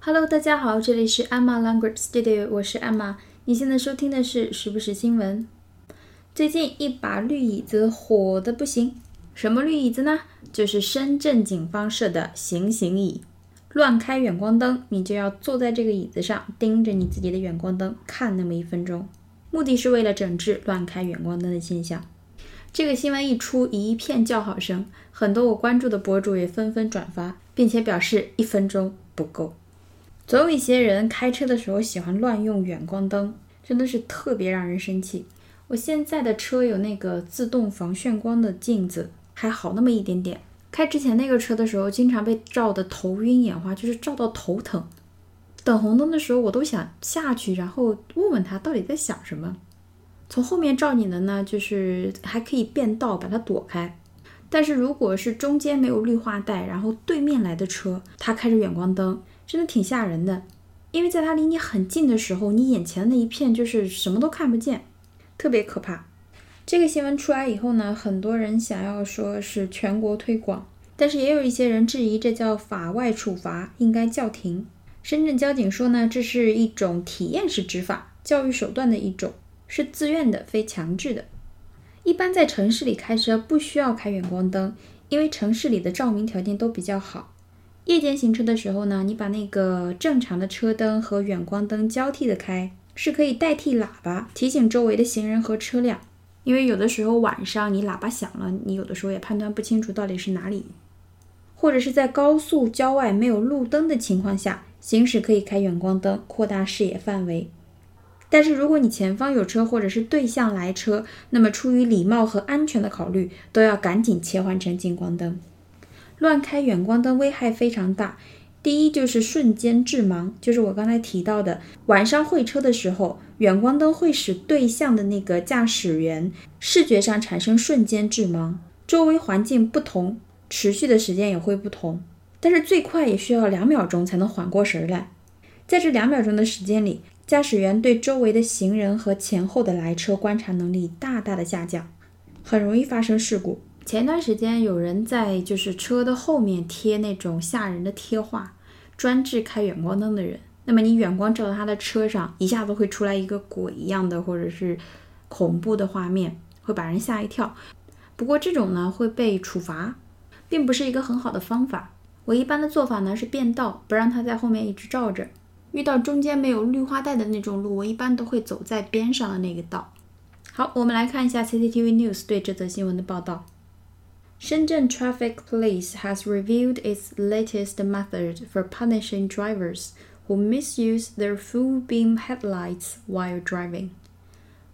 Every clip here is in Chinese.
Hello，大家好，这里是 Emma Language Studio，我是 Emma。你现在收听的是时不时新闻。最近一把绿椅子火的不行，什么绿椅子呢？就是深圳警方设的行刑椅。乱开远光灯，你就要坐在这个椅子上，盯着你自己的远光灯看那么一分钟，目的是为了整治乱开远光灯的现象。这个新闻一出，一片叫好声，很多我关注的博主也纷纷转发，并且表示一分钟不够。总有一些人开车的时候喜欢乱用远光灯，真的是特别让人生气。我现在的车有那个自动防眩光的镜子，还好那么一点点。开之前那个车的时候，经常被照得头晕眼花，就是照到头疼。等红灯的时候，我都想下去，然后问问他到底在想什么。从后面照你的呢，就是还可以变道把它躲开。但是如果是中间没有绿化带，然后对面来的车，他开着远光灯。真的挺吓人的，因为在它离你很近的时候，你眼前的那一片就是什么都看不见，特别可怕。这个新闻出来以后呢，很多人想要说是全国推广，但是也有一些人质疑这叫法外处罚，应该叫停。深圳交警说呢，这是一种体验式执法教育手段的一种，是自愿的，非强制的。一般在城市里开车不需要开远光灯，因为城市里的照明条件都比较好。夜间行车的时候呢，你把那个正常的车灯和远光灯交替的开，是可以代替喇叭提醒周围的行人和车辆。因为有的时候晚上你喇叭响了，你有的时候也判断不清楚到底是哪里。或者是在高速郊外没有路灯的情况下行驶，可以开远光灯扩大视野范围。但是如果你前方有车或者是对向来车，那么出于礼貌和安全的考虑，都要赶紧切换成近光灯。乱开远光灯危害非常大。第一就是瞬间致盲，就是我刚才提到的，晚上会车的时候，远光灯会使对向的那个驾驶员视觉上产生瞬间致盲。周围环境不同，持续的时间也会不同，但是最快也需要两秒钟才能缓过神来。在这两秒钟的时间里，驾驶员对周围的行人和前后的来车观察能力大大的下降，很容易发生事故。前段时间有人在就是车的后面贴那种吓人的贴画，专治开远光灯的人。那么你远光照到他的车上，一下子会出来一个鬼一样的或者是恐怖的画面，会把人吓一跳。不过这种呢会被处罚，并不是一个很好的方法。我一般的做法呢是变道，不让他在后面一直照着。遇到中间没有绿化带的那种路，我一般都会走在边上的那个道。好，我们来看一下 CCTV News 对这则新闻的报道。Shenzhen Traffic Police has revealed its latest method for punishing drivers who misuse their full beam headlights while driving.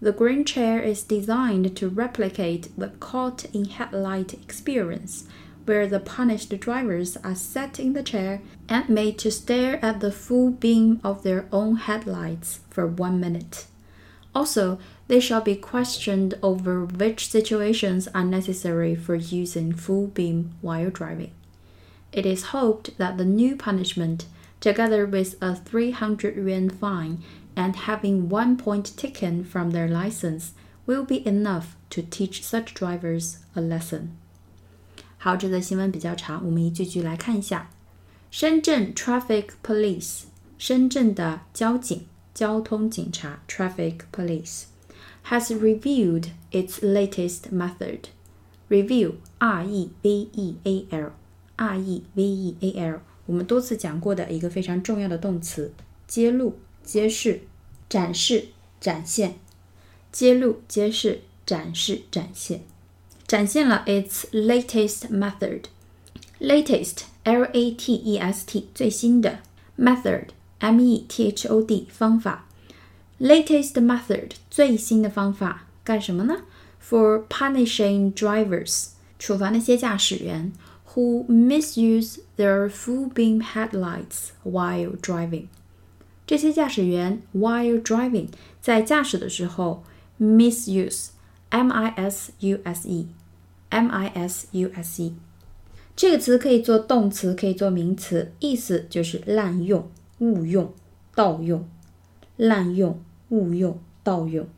The green chair is designed to replicate the caught in headlight experience, where the punished drivers are sat in the chair and made to stare at the full beam of their own headlights for one minute. Also, they shall be questioned over which situations are necessary for using full beam while driving. It is hoped that the new punishment, together with a 300 yuan fine and having one point taken from their license, will be enough to teach such drivers a lesson. 好，这则新闻比较长，我们一句句来看一下。深圳 Traffic Police，深圳的交警。交通警察 （Traffic Police） has reviewed its latest method. Review R E V E A L R E V E A L，我们多次讲过的一个非常重要的动词，揭露、揭示、展示、展现。揭露、揭示、展示、展现，展现了 its latest method。latest L A T E S T 最新的 method M E T H O D 方法，latest method 最新的方法干什么呢？For punishing drivers 处罚那些驾驶员 who misuse their full beam headlights while driving。这些驾驶员 while driving 在驾驶的时候 misuse M I S U S E M I S U S E 这个词可以做动词，可以做名词，意思就是滥用。误用、盗用、滥用、误用、盗用。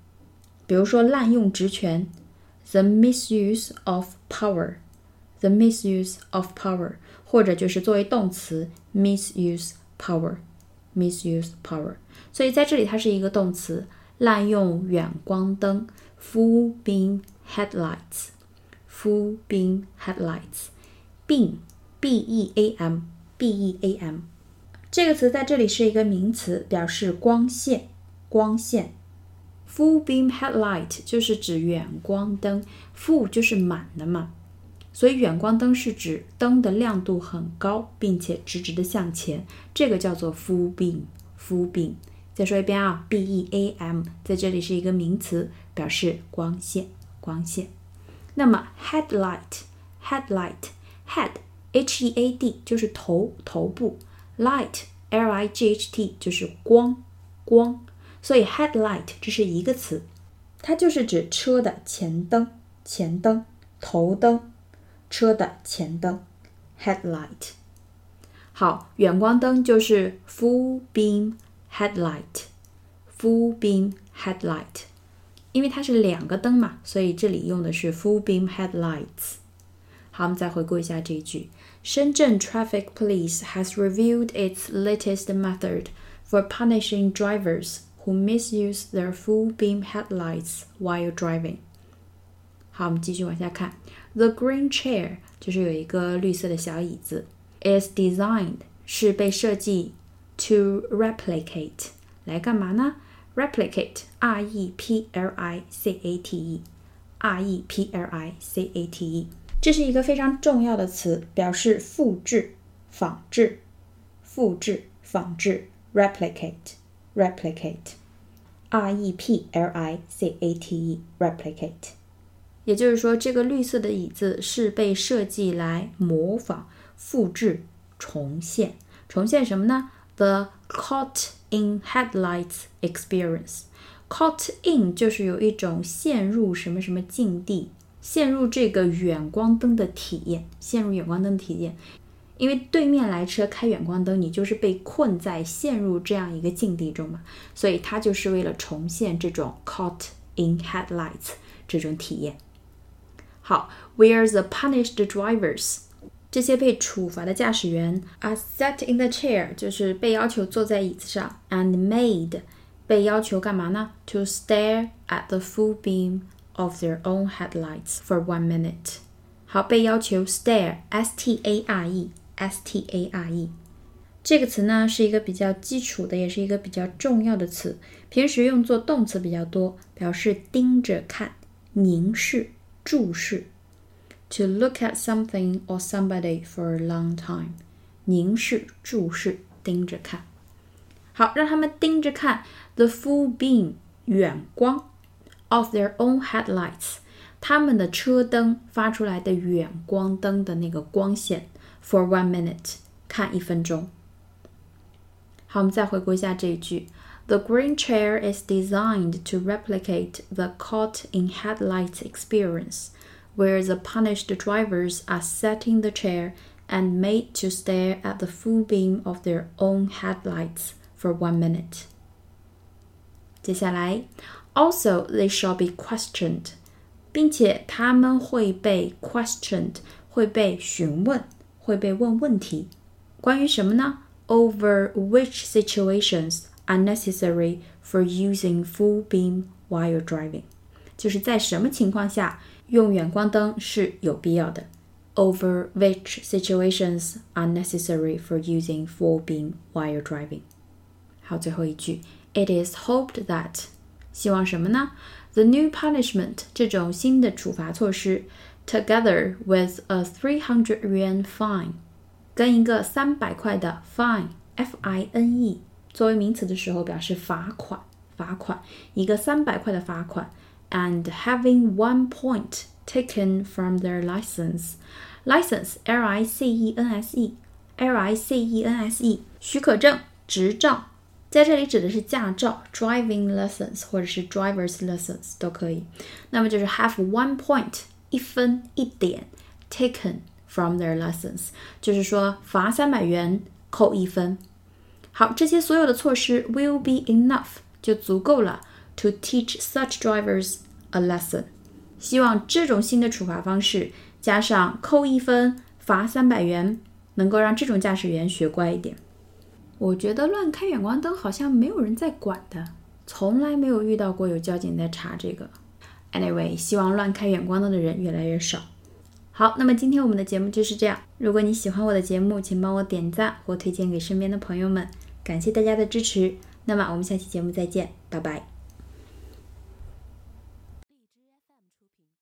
比如说，滥用职权，the misuse of power，the misuse of power，或者就是作为动词，misuse power。misuse power。所以在这里它是一个动词，滥用远光灯，full beam headlights。full beam headlights。beam b e a m b e a m 这个词在这里是一个名词，表示光线。光线。Full beam headlight 就是指远光灯，full 就是满的嘛，所以远光灯是指灯的亮度很高，并且直直的向前，这个叫做 full beam。full beam。再说一遍啊，b e a m 在这里是一个名词，表示光线。光线。那么 headlight，headlight，head h e a d 就是头头部，light l i g h t 就是光光。所以 headlight 这是一个词，它就是指车的前灯、前灯、头灯，车的前灯，headlight。好，远光灯就是 full beam headlight，full beam headlight。因为它是两个灯嘛，所以这里用的是 full beam headlights。好，我们再回顾一下这一句：深圳 Traffic Police has reviewed its latest method for punishing drivers who misuse their full beam headlights while driving。好，我们继续往下看。The green chair 就是有一个绿色的小椅子，is designed 是被设计 to replicate 来干嘛呢？replicate，r e p l i c a t e，r e p l i c a t e，这是一个非常重要的词，表示复制、仿制、复制、仿制，replicate。replicate，r e p l i c a t e，replicate，也就是说，这个绿色的椅子是被设计来模仿、复制、重现。重现什么呢？The caught in headlights experience。caught in 就是有一种陷入什么什么境地，陷入这个远光灯的体验，陷入远光灯的体验。因为对面来车开远光灯，你就是被困在陷入这样一个境地中嘛，所以它就是为了重现这种 caught in headlights 这种体验。好，where the punished drivers 这些被处罚的驾驶员 are sat in the chair 就是被要求坐在椅子上，and made 被要求干嘛呢？to stare at the full beam of their own headlights for one minute。好，被要求 stare，s t a r e。S T A R E 这个词呢是一个比较基础的，也是一个比较重要的词，平时用作动词比较多，表示盯着看、凝视、注视。 To look at something or somebody for a long time，凝视、注视、盯着看。好，让他们盯着看 the full beam 远光 of their own headlights，他们的车灯发出来的远光灯的那个光线。For one minute，看一分钟。好，我们再回顾一下这一句。The green chair is designed to replicate the caught in headlights experience, where the punished drivers are sat in the chair and made to stare at the full beam of their own headlights for one minute. 接下来，also they shall be questioned，并且他们会被 questioned，会被询问。会被问问题，关于什么呢？Over which situations are necessary for using full beam while driving？ 就是在什么情况下用远光灯是有必要的。Over which situations are necessary for using full beam while driving？好，最后一句，It is hoped that，希望什么呢？The new punishment，这种新的处罚措施。together with a three hundred yuan fine，跟一个三百块的 fine，f i n e 作为名词的时候表示罚款，罚款，一个三百块的罚款 ，and having one point taken from their license，license l i c e n s e l i c e n s e 许可证、执照，在这里指的是驾照 driving lessons 或者是 driver's lessons 都可以。那么就是 have one point。一分一点 taken from their lessons，就是说罚三百元扣一分。好，这些所有的措施 will be enough 就足够了 To teach such drivers a lesson。希望这种新的处罚方式加上扣一分、罚三百元，能够让这种驾驶员学乖一点。我觉得乱开远光灯好像没有人在管的，从来没有遇到过有交警在查这个。Anyway，希望乱开远光灯的人越来越少。好，那么今天我们的节目就是这样。如果你喜欢我的节目，请帮我点赞或推荐给身边的朋友们，感谢大家的支持。那么我们下期节目再见，拜拜。